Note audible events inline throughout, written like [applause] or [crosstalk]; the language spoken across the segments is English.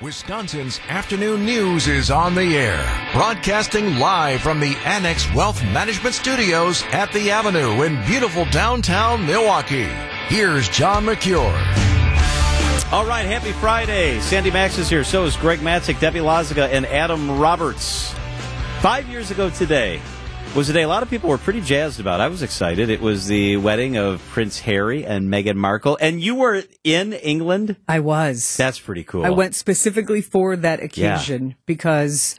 Wisconsin's afternoon news is on the air, broadcasting live from the Annex Wealth Management Studios at the Avenue in beautiful downtown Milwaukee. Here's John Mercure. All right, happy Friday. Sandy Maxx is here. So is Greg Matzek, Debbie Lazaga, and Adam Roberts. Five years ago today was a day a lot of people were pretty jazzed about. I was excited. It was the wedding of Prince Harry and Meghan Markle, and you were in England. I was. That's pretty cool. I went specifically for that occasion yeah. because,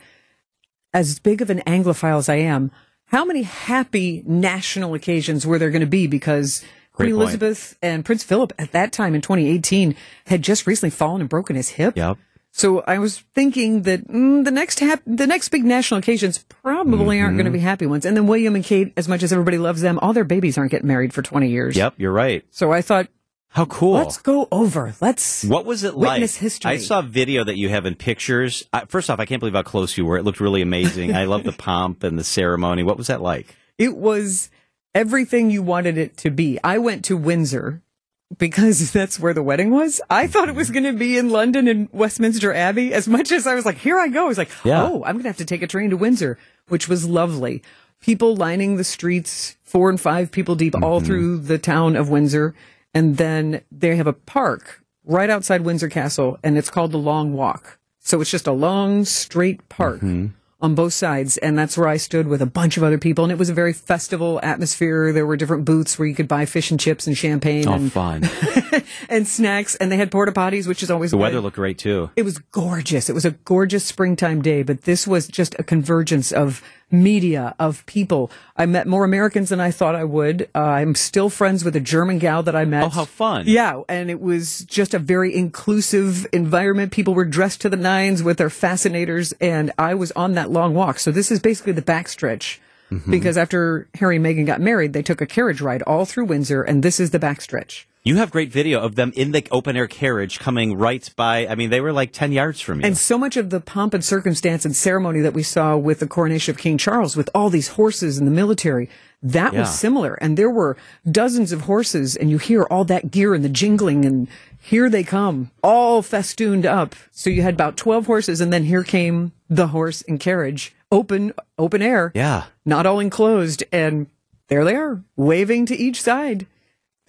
as big of an Anglophile as I am, how many happy national occasions were there going to be? Because Great Queen point. Elizabeth and Prince Philip at that time in 2018 had just recently fallen and broken his hip. Yep. So I was thinking that mm, the next hap- the next big national occasions probably mm-hmm. aren't going to be happy ones. And then William and Kate, as much as everybody loves them, all their babies aren't getting married for 20 years. Yep, you're right. So I thought, how cool. Let's go over. Let's What was it witness like? history. I saw a video that you have in pictures. first off, I can't believe how close you were. It looked really amazing. I love the [laughs] pomp and the ceremony. What was that like? It was everything you wanted it to be. I went to Windsor because [laughs] that's where the wedding was. I thought it was going to be in London and Westminster Abbey. As much as I was like, here I go. I was like, yeah. oh, I'm going to have to take a train to Windsor, which was lovely. People lining the streets, four and five people deep, mm-hmm. all through the town of Windsor. And then they have a park right outside Windsor Castle, and it's called the Long Walk. So it's just a long, straight park. Mm-hmm on both sides. And that's where I stood with a bunch of other people. And it was a very festival atmosphere. There were different booths where you could buy fish and chips and champagne. Oh, and, fun. [laughs] and snacks. And they had porta potties, which is always The good. weather looked great too. It was gorgeous. It was a gorgeous springtime day, but this was just a convergence of media of people. I met more Americans than I thought I would. Uh, I'm still friends with a German gal that I met. Oh, how fun. Yeah. And it was just a very inclusive environment. People were dressed to the nines with their fascinators. And I was on that long walk. So this is basically the backstretch. Mm-hmm. Because after Harry and Meghan got married, they took a carriage ride all through Windsor, and this is the backstretch. You have great video of them in the open air carriage coming right by. I mean, they were like 10 yards from you. And so much of the pomp and circumstance and ceremony that we saw with the coronation of King Charles, with all these horses and the military, that yeah. was similar. And there were dozens of horses, and you hear all that gear and the jingling, and here they come, all festooned up. So you had about 12 horses, and then here came the horse and carriage, open, open air. Yeah. Not all enclosed. And there they are, waving to each side.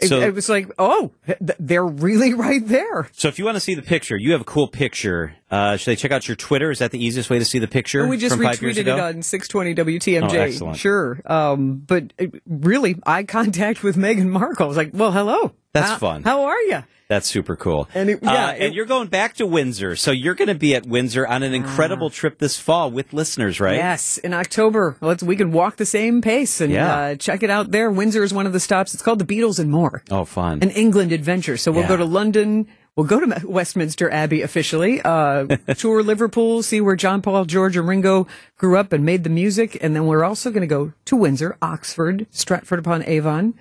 So, it, it, was like, oh, they're really [laughs] right there. So if you want to see the picture, you have a cool picture. Uh, should they check out your Twitter? Is that the easiest way to see the picture? And we just retweeted it on 620 WTMJ. Oh, excellent. Sure. Um, but it, really, eye contact with Meghan Markle. I was like, well, hello. That's how, fun. How are you? That's super cool. And it, yeah, uh, and you're going back to Windsor, so you're going to be at Windsor on an incredible uh, trip this fall with listeners, right? Yes, in October. Let's we can walk the same pace and yeah. uh, check it out there. Windsor is one of the stops. It's called the Beatles and More. Oh, fun! An England adventure. So we'll yeah. go to London. We'll go to Westminster Abbey officially, uh, [laughs] tour Liverpool, see where John Paul, George, and Ringo grew up and made the music, and then we're also going to go to Windsor, Oxford, Stratford upon Avon,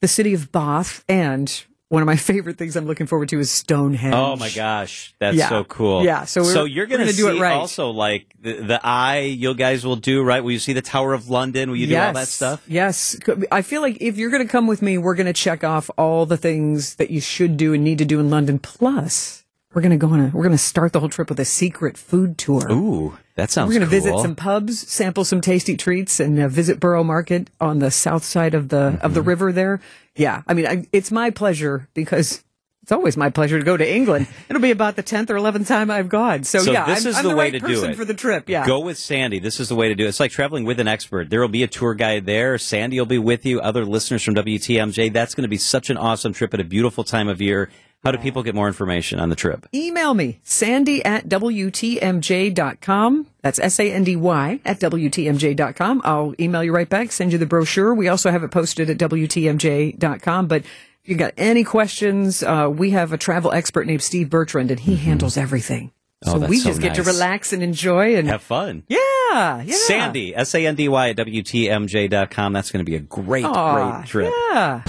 the city of Bath, and one of my favorite things I'm looking forward to is Stonehenge. Oh my gosh, that's yeah. so cool. Yeah, so so you're going to do it right. Also, like the, the, eye, you guys will do right. Will you see the Tower of London? Will you yes. do all that stuff? Yes, I feel like if you're going to come with me, we're going to check off all the things that you should do and need to do in London. Plus, we're going to go on a, we're to start the whole trip with a secret food tour. Ooh, that sounds We're going to cool. visit some pubs, sample some tasty treats, and uh, visit Borough Market on the south side of the, mm-hmm. of the mm-hmm. river there. Yeah. I mean, I, it's my pleasure because it's always my pleasure to go to England. [laughs] It'll be about the tenth or eleventh time I've gone. So, so yeah, this I'm, is I'm the, the way right to person do it for the trip. Yeah, go with Sandy. This is the way to do it. It's like traveling with an expert. There will be a tour guide there. Sandy will be with you. Other listeners from WTMJ. That's going to be such an awesome trip at a beautiful time of year. How do people get more information on the trip? Email me, sandy at WTMJ.com. That's S A N D Y at WTMJ.com. I'll email you right back, send you the brochure. We also have it posted at WTMJ.com. But if you got any questions, uh, we have a travel expert named Steve Bertrand, and he mm-hmm. handles everything. Oh, so we so just nice. get to relax and enjoy and have fun. Yeah, yeah. Sandy, S A N D Y at WTMJ.com. That's going to be a great, Aww, great trip. Yeah.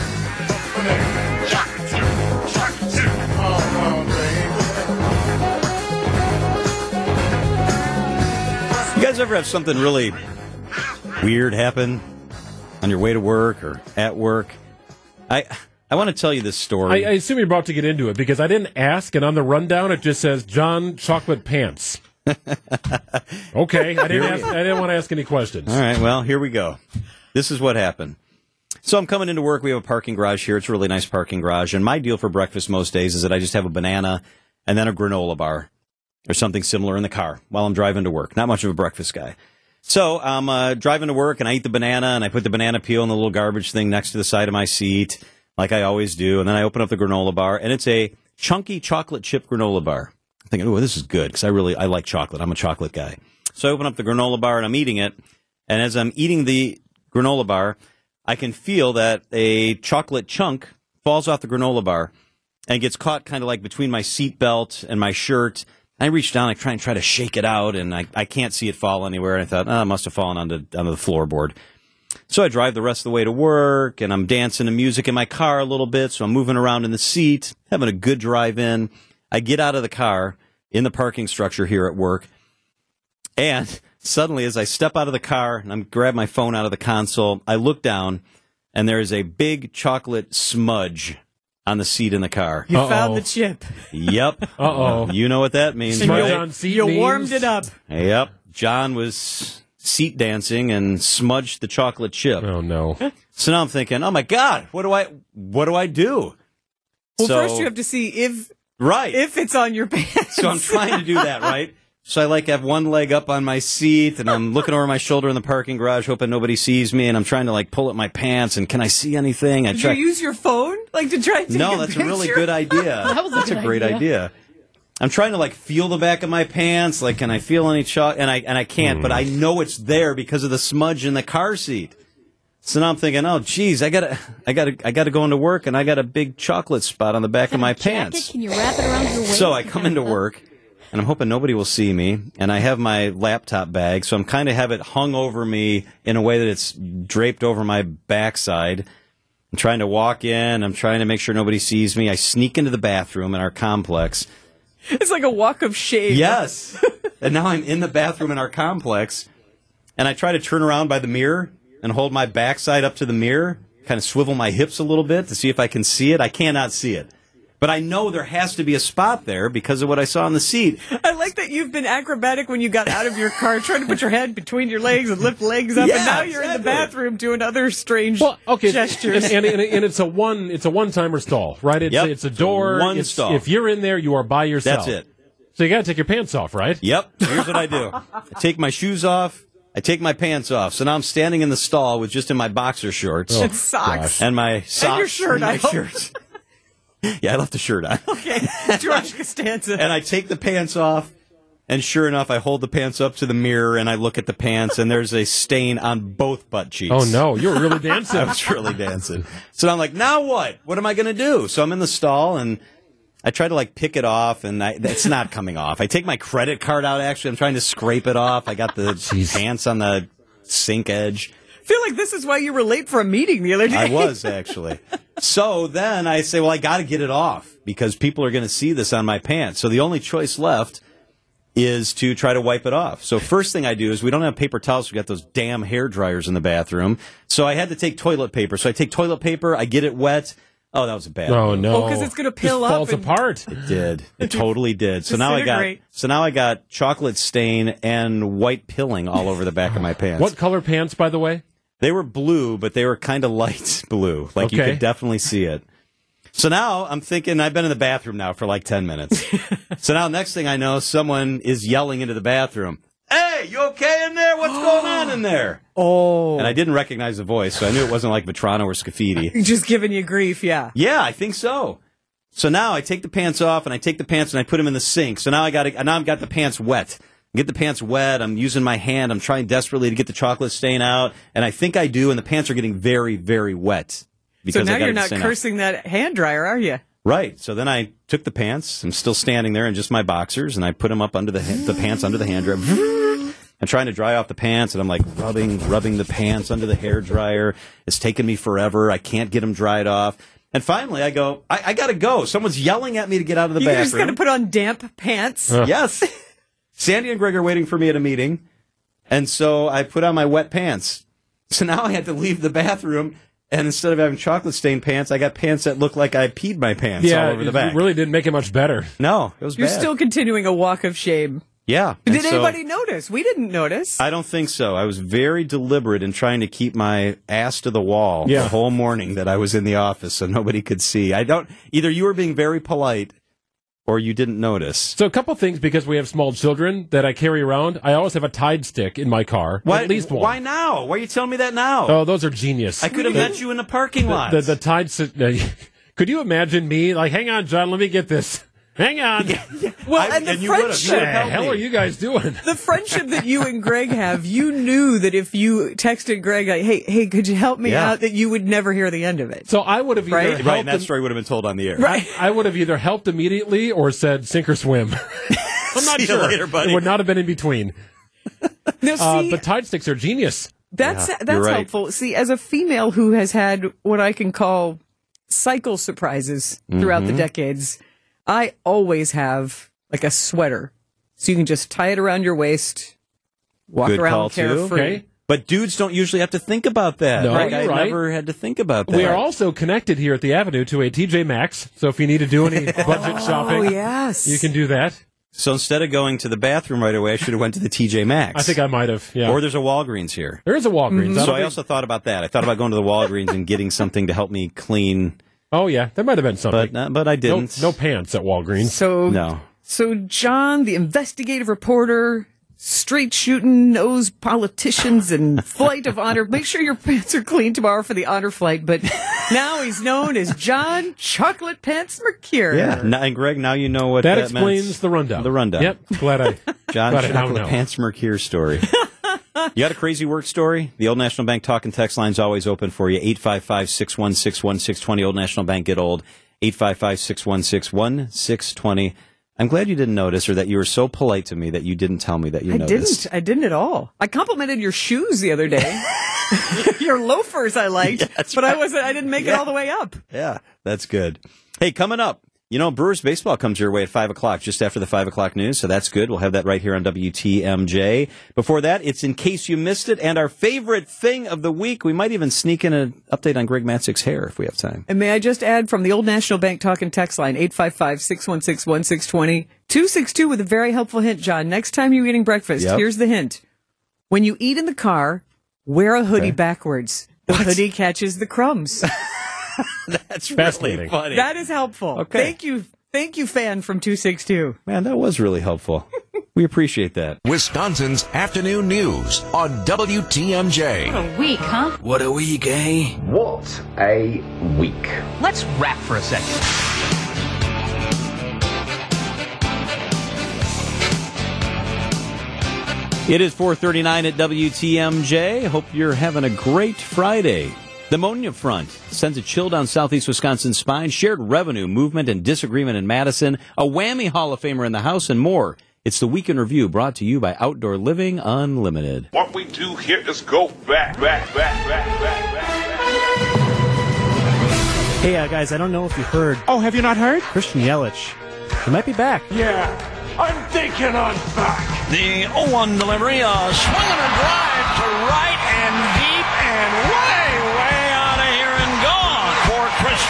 You guys ever have something really weird happen on your way to work or at work? I I want to tell you this story. I, I assume you're about to get into it because I didn't ask, and on the rundown it just says John Chocolate Pants. [laughs] okay, I didn't. Ask, I didn't want to ask any questions. All right, well, here we go. This is what happened. So I'm coming into work. We have a parking garage here. It's a really nice parking garage. And my deal for breakfast most days is that I just have a banana and then a granola bar or something similar in the car while I'm driving to work. Not much of a breakfast guy. So I'm uh, driving to work and I eat the banana and I put the banana peel in the little garbage thing next to the side of my seat, like I always do. And then I open up the granola bar and it's a chunky chocolate chip granola bar. I'm thinking, oh, this is good because I really I like chocolate. I'm a chocolate guy. So I open up the granola bar and I'm eating it. And as I'm eating the granola bar, I can feel that a chocolate chunk falls off the granola bar and gets caught kind of like between my seatbelt and my shirt. I reach down, I try and try to shake it out, and I, I can't see it fall anywhere. And I thought, oh, it must have fallen onto, onto the floorboard. So I drive the rest of the way to work, and I'm dancing to music in my car a little bit. So I'm moving around in the seat, having a good drive in. I get out of the car in the parking structure here at work, and [laughs] suddenly, as I step out of the car and I'm grab my phone out of the console, I look down, and there is a big chocolate smudge on the seat in the car. You Uh-oh. found the chip. Yep. Uh-oh. You know what that means, right? on seat You means- warmed it up. Yep. John was seat dancing and smudged the chocolate chip. Oh no! So now I'm thinking, oh my god, what do I what do I do? Well, So- first you have to see if Right. if it's on your [laughs] pants. so I'm trying to do that, right? So I like have one leg up on my seat and I'm looking over my shoulder in the parking garage, hoping nobody sees me, and I'm trying to like pull at my pants and can I see anything? I Did try. you use your phone like to try and take no, a that's a really good idea. [laughs] That was a that's a great idea. idea. I'm trying to like feel the back of my pants, like can I feel any chalk? And I and I can't, but hmm. I know it's there because of the smudge in the car seat. So now I'm thinking, oh, geez, I gotta, I gotta, I gotta go into work, and I got a big chocolate spot on the back of my pants. Can you wrap it around your waist? So I come into work, and I'm hoping nobody will see me, and I have my laptop bag, so I'm kind of have it hung over me in a way that it's draped over my backside. I'm trying to walk in. I'm trying to make sure nobody sees me. I sneak into the bathroom in our complex. [laughs] It's like a walk of shame. Yes. [laughs] and now I'm in the bathroom in our complex, and I try to turn around by the mirror and hold my backside up to the mirror, kind of swivel my hips a little bit to see if I can see it. I cannot see it. But I know there has to be a spot there because of what I saw on the seat. I like that you've been acrobatic when you got out of your car, trying to put your head between your legs and lift legs up, Yeah, and now you're in the bathroom doing other strange Well, okay, gestures. and, and, and, and it's a one, it's a one timer stall, right? It's, Yep. it's a It's a door. one It's- stall. If you're in there, you are by yourself. That's it. So you got to take your pants off, right? Yep. Here's what I do I take my shoes off, I take my pants off. So now I'm standing in the stall with just in my boxer shorts. and socks. Oh, and my socks your shirt, and my I hope. shirt. [laughs] yeah, I left the shirt on. [laughs] Okay, George Costanza. and I take the pants off, and sure enough, I hold the pants up to the mirror and I look at the pants, and there's a stain on both butt cheeks. Oh no, you were really dancing. [laughs] I was really dancing. So I'm like, now what? What am I going to do? So I'm in the stall and I try to like pick it off, and I, it's not coming off. I take my credit card out. Actually, I'm trying to scrape it off. I got the pants on the sink edge. I feel like this is why you were late for a meeting the other day. I was [laughs] actually. So then I say, well, I got to get it off because people are going to see this on my pants. So the only choice left is to try to wipe it off. So first thing I do is we don't have paper towels. We got those damn hair dryers in the bathroom. So I had to take toilet paper. So I take toilet paper. I get it wet. Oh, that was a bad. Oh move. no, Oh, 'cause it's gonna Just pill up falls and- apart. It did. It totally did. So [laughs] now I got. So now I got chocolate stain and white pilling all over the back of my pants. What color pants, by the way? They were blue, but they were kind of light [laughs] blue. Like you could definitely see it. So now I'm thinking I've been in the bathroom now for like 10 minutes. [laughs] so now next thing I know, someone is yelling into the bathroom. Hey, you okay in there? What's going on in there? [gasps] oh, And I didn't recognize the voice, so I knew it wasn't like Vetrano or Scafidi. [laughs] just giving you grief. Yeah. Yeah, I think so. So now I take the pants off and I take the pants and I put them in the sink. So now I got now I've got the pants wet. Get the pants wet. I'm using my hand. I'm trying desperately to get the chocolate stain out, and I think I do. And the pants are getting very, very wet. So Because I now got you're it not stain out. cursing that hand dryer, are you? Right. So then I took the pants. I'm still standing there in just my boxers, and I put them up under the ha- the pants under the hand dryer. [laughs] I'm trying to dry off the pants, and I'm like rubbing rubbing the pants under the hair dryer. It's taken me forever. I can't get them dried off. And finally, I go, I, I got to go. Someone's yelling at me to get out of the You're just got bathroom. to put on damp pants. yes. Sandy and Greg are waiting for me at a meeting, and so I put on my wet pants. So now I had to leave the bathroom And instead of having chocolate stained pants, I got pants that looked like I peed my pants yeah, all over the it back. really didn't make it much better. no, it was You're bad. still continuing a walk of shame. yeah. Did so- anybody notice? We didn't notice. I don't think so. I was very deliberate in trying to keep my ass to the wall Yeah. the whole morning that I was in the office so nobody could see. I don't either you were being very polite or you didn't notice. So a couple things because we have small children that I carry around. I always have a Tide stick in my car, Why, at least one. Why now? Why are you telling me that now? Oh, those are genius. I could have met you in the parking lot. The, the Tide. si- uh, [laughs] Could you imagine me like, hang on, John, let me get this. Hang on. [laughs] well, I- and the and friendship. you What the hell are you guys doing? the friendship that you and Greg have, you knew that if you texted Greg, like, "Hey, hey, could you help me Yeah. out?" that you would never hear the end of it. So I would have either Right? helped right, and that story would have been told on the air. Right. I would have either helped immediately or said sink or swim. [laughs] I'm not See you sure. later, buddy. It would not have been in between. Now, Uh, but Tide sticks are genius. that's Yeah, that's right. helpful. See, as a female who has had what I can call cycle surprises throughout Mm-hmm. the decades, I always have like a sweater, so you can just tie it around your waist, walk Good around carefree. Okay. But dudes don't usually have to think about that. No, Like, you're I right. never had to think about that. We are also connected here at the Avenue to a TJ Maxx. So if you need to do any [laughs] budget oh, shopping, Oh yes, you can do that. So instead of going to the bathroom right away, I should have went to the TJ Maxx. I think I might have. Yeah. Or there's a Walgreens here. there is a Walgreens. So don't I also thought about that. I thought about going to the Walgreens and getting something to help me clean, oh yeah, there might have been something. but uh, but I didn't. no pants at Walgreens. So no. So John, the investigative reporter, straight shooting, knows politicians and [laughs] flight of honor. Make sure your pants are clean tomorrow for the honor flight. But now he's known as John Chocolate Pants Mercure. Yeah, n- and Greg, now you know what that, that, explains meant. the rundown. The rundown. Yep. Glad I. John Glad I now Chocolate know. Pants Mercure story. [laughs] you got a crazy work story? The Old National Bank talk and text line's always open for you. 855-616-1620. Old National Bank get old. 855-616-1620. I'm glad you didn't notice or that you were so polite to me that you didn't tell me that you I noticed. I didn't. I didn't at all. I complimented your shoes the other day. [laughs] your loafers I liked, but I wasn't. I didn't make it all the way up. Yeah, that's good. Hey, coming up, you know, Brewers baseball comes your way at 5 o'clock, just after the 5 o'clock news, so that's good. We'll have that right here on WTMJ. Before that, it's In Case You Missed It, and our favorite thing of the week. We might even sneak in an update on Greg Matzek's hair if we have time. And may I just add from the Old National Bank talk and text line, 855-616-1620, 262 with a very helpful hint, John. Next time you're eating breakfast, Yep. here's the hint. When you eat in the car, wear a hoodie backwards. The hoodie catches the crumbs. [laughs] [laughs] That's Fascinating. funny. that is helpful. Okay. Thank you. Thank you, fan from 262. Man, that was really helpful. we appreciate that. Wisconsin's afternoon news on WTMJ. What A week, huh? What a week, eh? What a week. Let's rap for a second. It is 439 at WTMJ. Hope you're having a great Friday. The pneumonia front sends a chill down southeast Wisconsin's spine, shared revenue, movement, and disagreement in Madison, a WAMI Hall of Famer in the House, and more. It's the Week in Review brought to you by Outdoor Living Unlimited. What we do here is go back, back, back, back, back, back, back. Hey, uh, guys, I don't know if you heard. Oh, have you not heard? Christian Yelich. He might be back. Yeah, I'm thinking on back. The 0-1 delivery, uh, swinging a drive to right and deep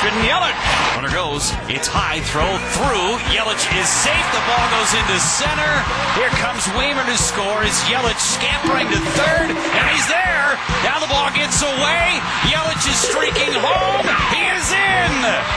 Christian Yelich. Runner goes. It's high throw through. Yelich is safe. The ball goes into center. Here comes Wiemer to score. Is Yelich scampering to third, and he's there. Now the ball gets away. Yelich is streaking home. He is in.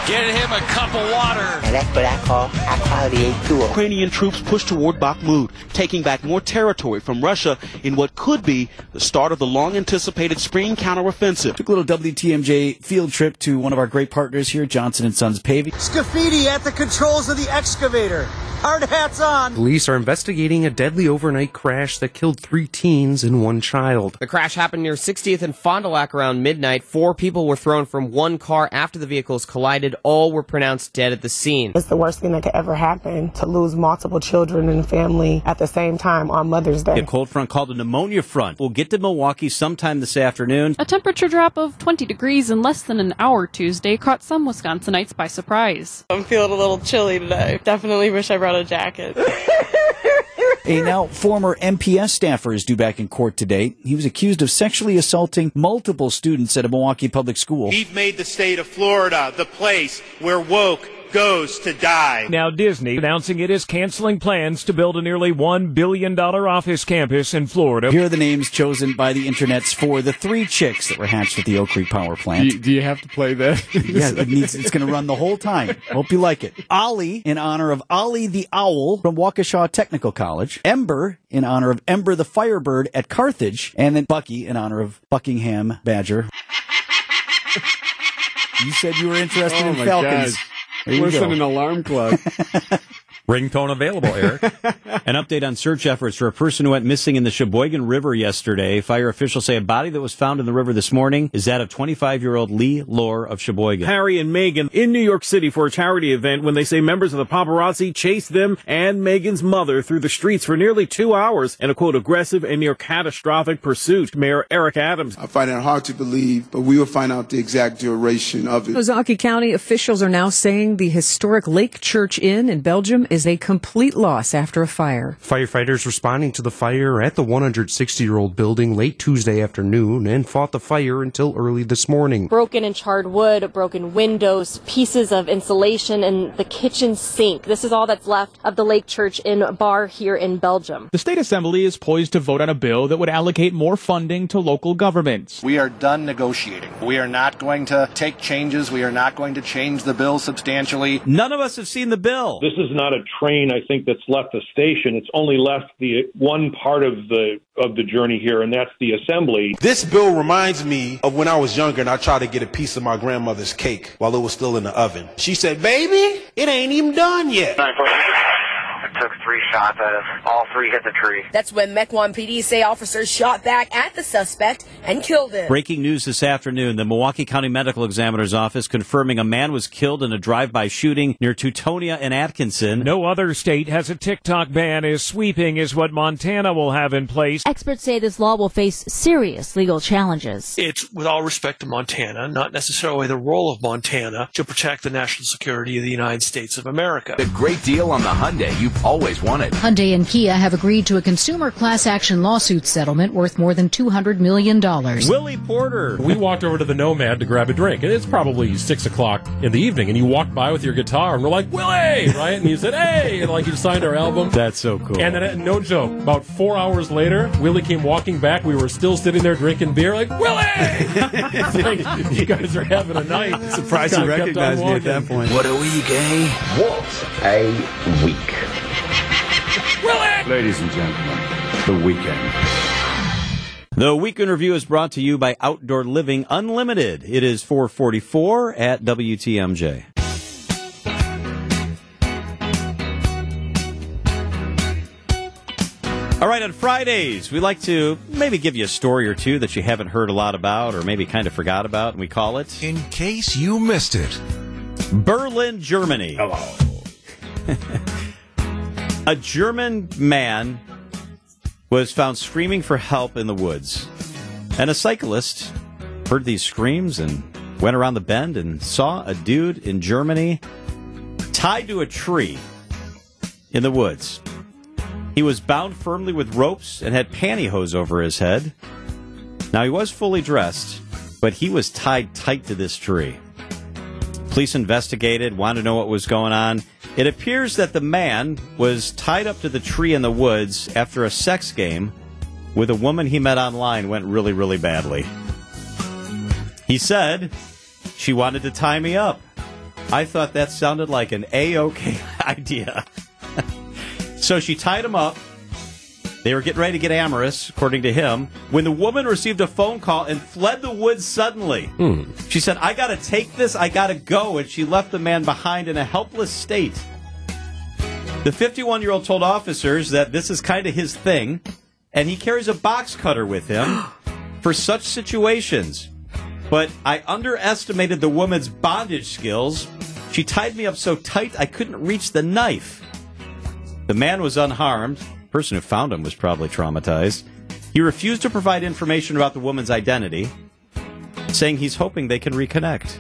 Get him a cup of water. And that's what I call high quality A2. Ukrainian troops push toward Bakhmut, taking back more territory from Russia in what could be the start of the long anticipated spring counteroffensive. Took a little WTMJ field trip to one of our great partners here, Johnson and Sons Paving. Scafidi at the controls of the excavator. Hard hats on. Police are investigating a deadly overnight crash that killed three teens and one child. The crash happened near 60th and Fond du Lac around midnight. Four people were thrown from one car after the vehicles collided. All were pronounced dead at the scene. It's the worst thing that could ever happen to lose multiple children and family at the same time on Mother's Day. A cold front called a pneumonia front. We'll get to Milwaukee sometime this afternoon. A temperature drop of 20 degrees in less than an hour Tuesday caught some Wisconsinites by surprise. I'm feeling a little chilly today. Definitely wish I brought a jacket. [laughs] A now former MPS staffer is due back in court today. He was accused of sexually assaulting multiple students at a Milwaukee public school. We've made the state of Florida the place where woke goes to die. Now Disney announcing it is canceling plans to build a nearly $1 billion office campus in Florida. Here are the names chosen by the internets for the three chicks that were hatched at the Oak Creek Power Plant. Do you, do you have to play that? [laughs] yeah, it needs, it's going to run the whole time. Hope you like it. Ollie in honor of Ollie the Owl from Waukesha Technical College. Ember in honor of Ember the Firebird at Carthage. And then Bucky in honor of Buckingham Badger. [laughs] you said you were interested oh in my Falcons. Gosh. Listen, an alarm clock. [laughs] Ringtone available, Eric. [laughs] An update on search efforts for a person who went missing in the Sheboygan River yesterday. Fire officials say a body that was found in the river this morning is that of 25 year old Lee Lore of Sheboygan. Harry and Meghan in New York City for a charity event when they say members of the paparazzi chased them and Meghan's mother through the streets for nearly two hours in a quote aggressive and near catastrophic pursuit. Mayor Eric Adams. I find it hard to believe, but we will find out the exact duration of it. Ozaukee County officials are now saying the historic Lake Church Inn in Belgium is a complete loss after a fire. Firefighters responding to the fire at the 160 year old building late Tuesday afternoon and fought the fire until early this morning. Broken and charred wood, broken windows, pieces of insulation, and the kitchen sink. This is all that's left of the Lake Church Inn bar here in Belgium. The State Assembly is poised to vote on a bill that would allocate more funding to local governments. We are done negotiating. We are not going to take changes. We are not going to change the bill substantially. None of us have seen the bill. This is not a train, I think, that's left the station. It's only left the one part of the of the journey here, and that's the assembly. This bill reminds me of when I was younger and I tried to get a piece of my grandmother's cake while it was still in the oven. She said, "Baby, it ain't even done yet." Took three shots at us. All three hit the tree. That's when Mequon PD say officers shot back at the suspect and killed him. Breaking news this afternoon. The Milwaukee County Medical Examiner's Office confirming a man was killed in a drive-by shooting near Teutonia and Atkinson. No other state has a TikTok ban as sweeping as what Montana will have in place. Experts say this law will face serious legal challenges. It's, with all respect to Montana, not necessarily the role of Montana to protect the national security of the United States of America. The great deal on the Hyundai you've always wanted. Hyundai and Kia have agreed to a consumer class action lawsuit settlement worth more than $200 million. Willie Porter. We walked over to the Nomad to grab a drink, and it's probably six o'clock in the evening, and you walked by with your guitar, and we're like, Willie, right? And you said, hey, and like you signed our album. That's so cool. And then, uh, no joke, about four hours later, Willie came walking back. We were still sitting there drinking beer, like, Willie! [laughs] it's like, you guys are having a night. [laughs] Surprised you recognized me at that point. What a week, eh? What a week. Ladies and gentlemen, the weekend. The Weekend review is brought to you by Outdoor Living Unlimited. It is 444 at WTMJ. All right, on Fridays, we like to maybe give you a story or two that you haven't heard a lot about or maybe kind of forgot about, and we call it In Case You Missed It. Berlin, Germany. Hello. [laughs] a German man was found screaming for help in the woods. And a cyclist heard these screams and went around the bend and saw a dude in Germany tied to a tree in the woods. He was bound firmly with ropes and had pantyhose over his head. Now, he was fully dressed, but he was tied tight to this tree. Police investigated, wanted to know what was going on. It appears that the man was tied up to the tree in the woods after a sex game with a woman he met online went really, really badly. He said, She wanted to tie me up. I thought that sounded like an A OK [laughs] idea. [laughs] so she tied him up. They were getting ready to get amorous, according to him, when the woman received a phone call and fled the woods suddenly. Hmm. She said, I gotta take this, I gotta go, and she left the man behind in a helpless state. The 51 year old told officers that this is kind of his thing, and he carries a box cutter with him [gasps] for such situations. But I underestimated the woman's bondage skills. She tied me up so tight I couldn't reach the knife. The man was unharmed. The person who found him was probably traumatized. He refused to provide information about the woman's identity, saying he's hoping they can reconnect.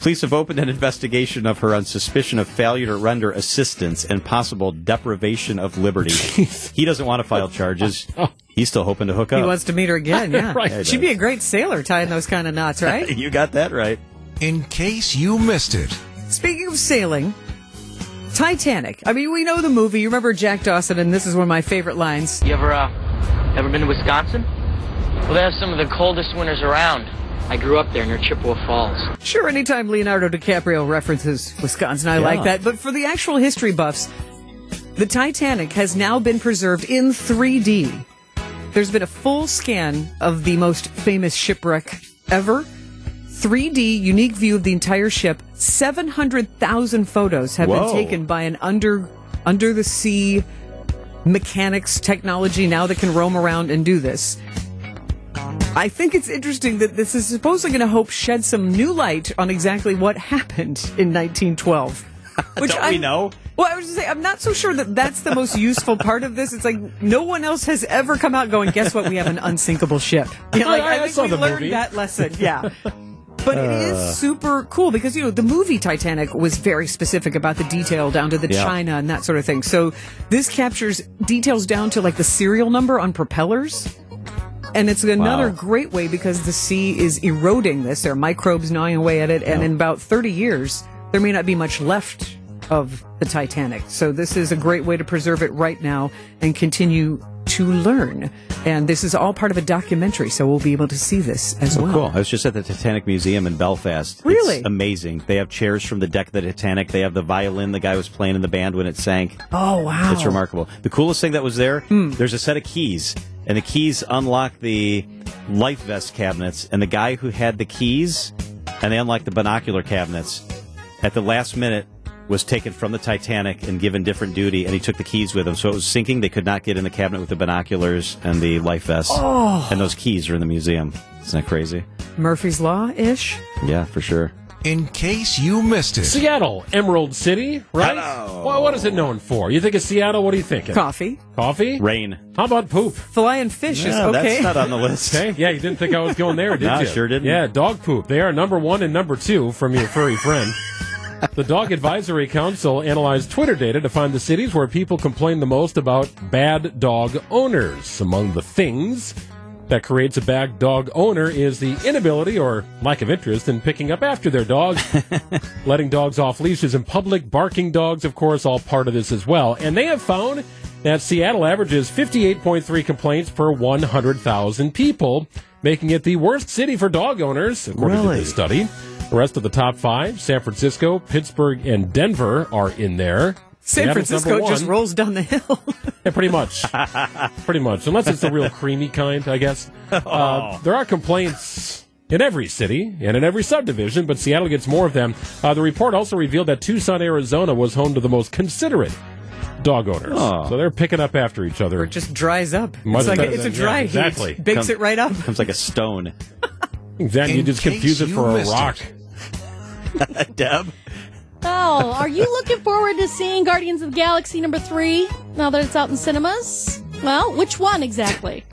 Police have opened an investigation of her on suspicion of failure to render assistance and possible deprivation of liberty. [laughs] he doesn't want to file charges. [laughs] He's still hoping to hook up. He wants to meet her again, [laughs] yeah. Right. Yeah, She'd be a great sailor tying those kind of knots, right? you got that right. In case you missed it, Speaking of sailing, Titanic. I mean, we know the movie. You remember Jack Dawson, and this is one of my favorite lines. You ever, uh, ever been to Wisconsin? Well, they have some of the coldest winters around. I grew up there near Chippewa Falls. Sure, anytime Leonardo DiCaprio references Wisconsin, I Yeah. like that. But for the actual history buffs, the Titanic has now been preserved in 3D. There's been a full scan of the most famous shipwreck ever. 3D unique view of the entire ship. 700,000 photos have Whoa. been taken by an under under the sea mechanics technology now that can roam around and do this. I think it's interesting that this is supposedly going to hope shed some new light on exactly what happened in 1912. Which [laughs] Don't we I'm- know? Well, I was just saying, I'm not so sure that that's the most useful part of this. It's like no one else has ever come out going, guess what? We have an unsinkable ship. [laughs] You know, like, I- I think saw we the learned movie. that lesson. Yeah. [laughs] But it Uh. is super cool because, you know, the movie Titanic was very specific about the detail down to the Yeah. China and that sort of thing. So this captures details down to like the serial number on propellers. And it's another Wow. great way because the sea is eroding this. There are microbes gnawing away at it. And in about 30 years, there may not be much left of the Titanic. So this is a great way to preserve it right now and continue to learn. And this is all part of a documentary, so we'll be able to see this as Oh, well. cool. I was just at the Titanic Museum in Belfast. Really? It's amazing. They have chairs from the deck of the Titanic. They have the violin the guy was playing in the band when it sank. Oh, wow. It's remarkable. The coolest thing that was there, Hmm. there's a set of keys, and the keys unlock the life vest cabinets, and the guy who had the keys, and they unlocked the binocular cabinets, at the last minute was taken from the Titanic and given different duty, and he took the keys with him. So it was sinking. They could not get in the cabinet with the binoculars and the life vest. Oh. And those keys are in the museum. Isn't that crazy? Murphy's Law ish. Yeah, for sure. in case you missed it. Seattle, Emerald City, right? Well, what is it known for? You think of Seattle? What are you thinking? Coffee. Coffee? Rain. How about poop? Flying fish is Yeah, okay. that's not on the list. Okay, yeah, you didn't think I was going there, [laughs] did No, you? sure didn't. Yeah, dog poop. They are number one and number two from your furry friend. [laughs] the Dog Advisory Council analyzed Twitter data to find the cities where people complain the most about bad dog owners. Among the things that creates a bad dog owner is the inability or lack of interest in picking up after their dog, [laughs] letting dogs off leashes in public, barking dogs, of course, all part of this as well. And they have found that Seattle averages 58.3 complaints per 100,000 people, making it the worst city for dog owners, according Really? to this study. The rest of the top five, San Francisco, Pittsburgh, and Denver, are in there. San Seattle's Francisco just rolls down the hill. Yeah, pretty much. [laughs] pretty much. Unless it's the real creamy kind, I guess. Uh, there are complaints in every city and in every subdivision, but Seattle gets more of them. Uh, the report also revealed that Tucson, Arizona was home to the most considerate dog owners. Oh. So they're picking up after each other. Or it just dries up. Much it's like better it's a dry yeah, heat. exactly. Bakes Come- it right up. Comes like a stone. Exactly. You just confuse it for a missed rock. [laughs] Deb? Oh, are you looking forward to seeing Guardians of the Galaxy number three now that it's out in cinemas? Well, which one exactly?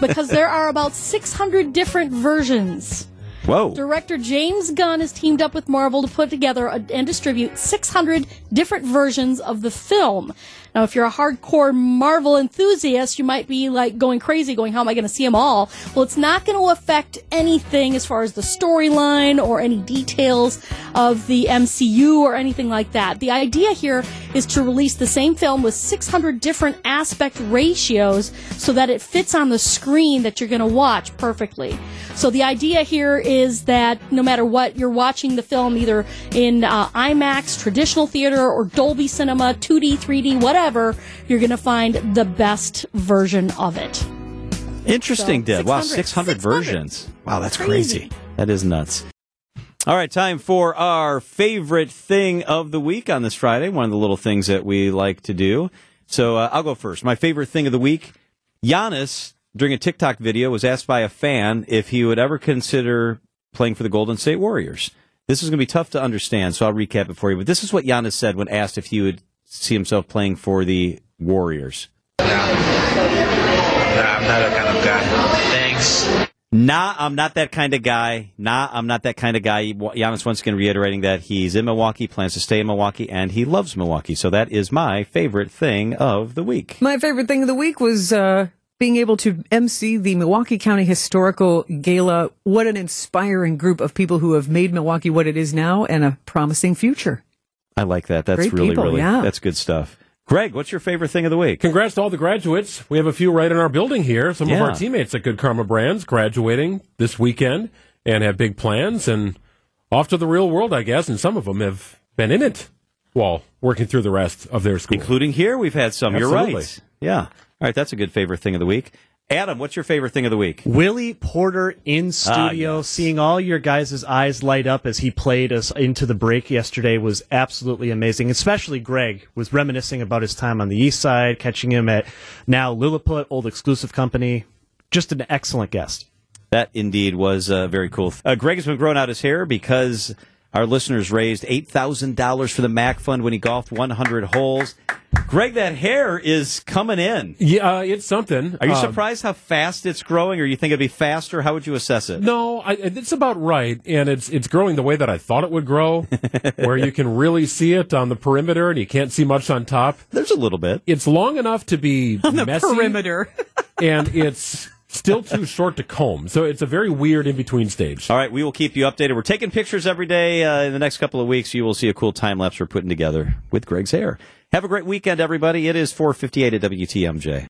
Because there are about 600 different versions. Whoa. Director James Gunn has teamed up with Marvel to put together a, and distribute 600 different versions of the film. Now, if you're a hardcore Marvel enthusiast, you might be like going crazy, going, "How am I going to see them all?" Well, it's not going to affect anything as far as the storyline or any details of the MCU or anything like that. The idea here is to release the same film with 600 different aspect ratios so that it fits on the screen that you're going to watch perfectly. So the idea here is that no matter what you're watching the film, either in uh, IMAX, traditional theater, or Dolby Cinema, 2D, 3D, whatever, you're going to find the best version of it. Interesting, So, Deb. Wow, 600. 600 versions. Wow, that's Crazy. crazy. That is nuts. All right, time for our favorite thing of the week on this Friday. One of the little things that we like to do. So uh, I'll go first. My favorite thing of the week Giannis, during a TikTok video, was asked by a fan if he would ever consider playing for the Golden State Warriors. This is going to be tough to understand, so I'll recap it for you. But this is what Giannis said when asked if he would see himself playing for the Warriors. Nah, I'm not that kind of guy. Thanks. Nah, I'm not that kind of guy. Nah, I'm not that kind of guy. Giannis once again reiterating that he's in Milwaukee, plans to stay in Milwaukee, and he loves Milwaukee. So that is my favorite thing of the week. My favorite thing of the week was uh, being able to MC the Milwaukee County Historical Gala. What an inspiring group of people who have made Milwaukee what it is now and a promising future. I like that. That's Great really, people, really, yeah. that's good stuff. Greg, what's your favorite thing of the week? Congrats to all the graduates. We have a few right in our building here. Some of our teammates at Good Karma Brands graduating this weekend and have big plans and off to the real world, I guess. And some of them have been in it while working through the rest of their school. Including here, we've had some. You're right. Yeah. All right, that's a good favorite thing of the week. Adam, what's your favorite thing of the week? Willie Porter in studio, seeing all your guys' eyes light up as he played us into the break yesterday was absolutely amazing. Especially Greg was reminiscing about his time on the East Side, catching him at now Lilliput, old exclusive company. Just an excellent guest. That indeed was uh, very cool. Uh, Greg has been growing out his hair because our listeners raised $8,000 for the MACC Fund when he golfed 100 holes. Greg, that hair is coming in. Yeah, uh, it's something. Are you Um, surprised how fast it's growing, or you think it'd be faster? How would you assess it? No, I, it's about right, and it's it's growing the way that I thought it would grow, [laughs] where you can really see it on the perimeter and you can't see much on top. There's a little bit. It's long enough to be [laughs] On the messy, perimeter. and it's still too short to comb. So it's a very weird in between stage. All right, we will keep you updated. We're taking pictures every day. Uh, in the next couple of weeks, you will see a cool time lapse we're putting together with Greg's hair. Have a great weekend, everybody. It is 458 at WTMJ.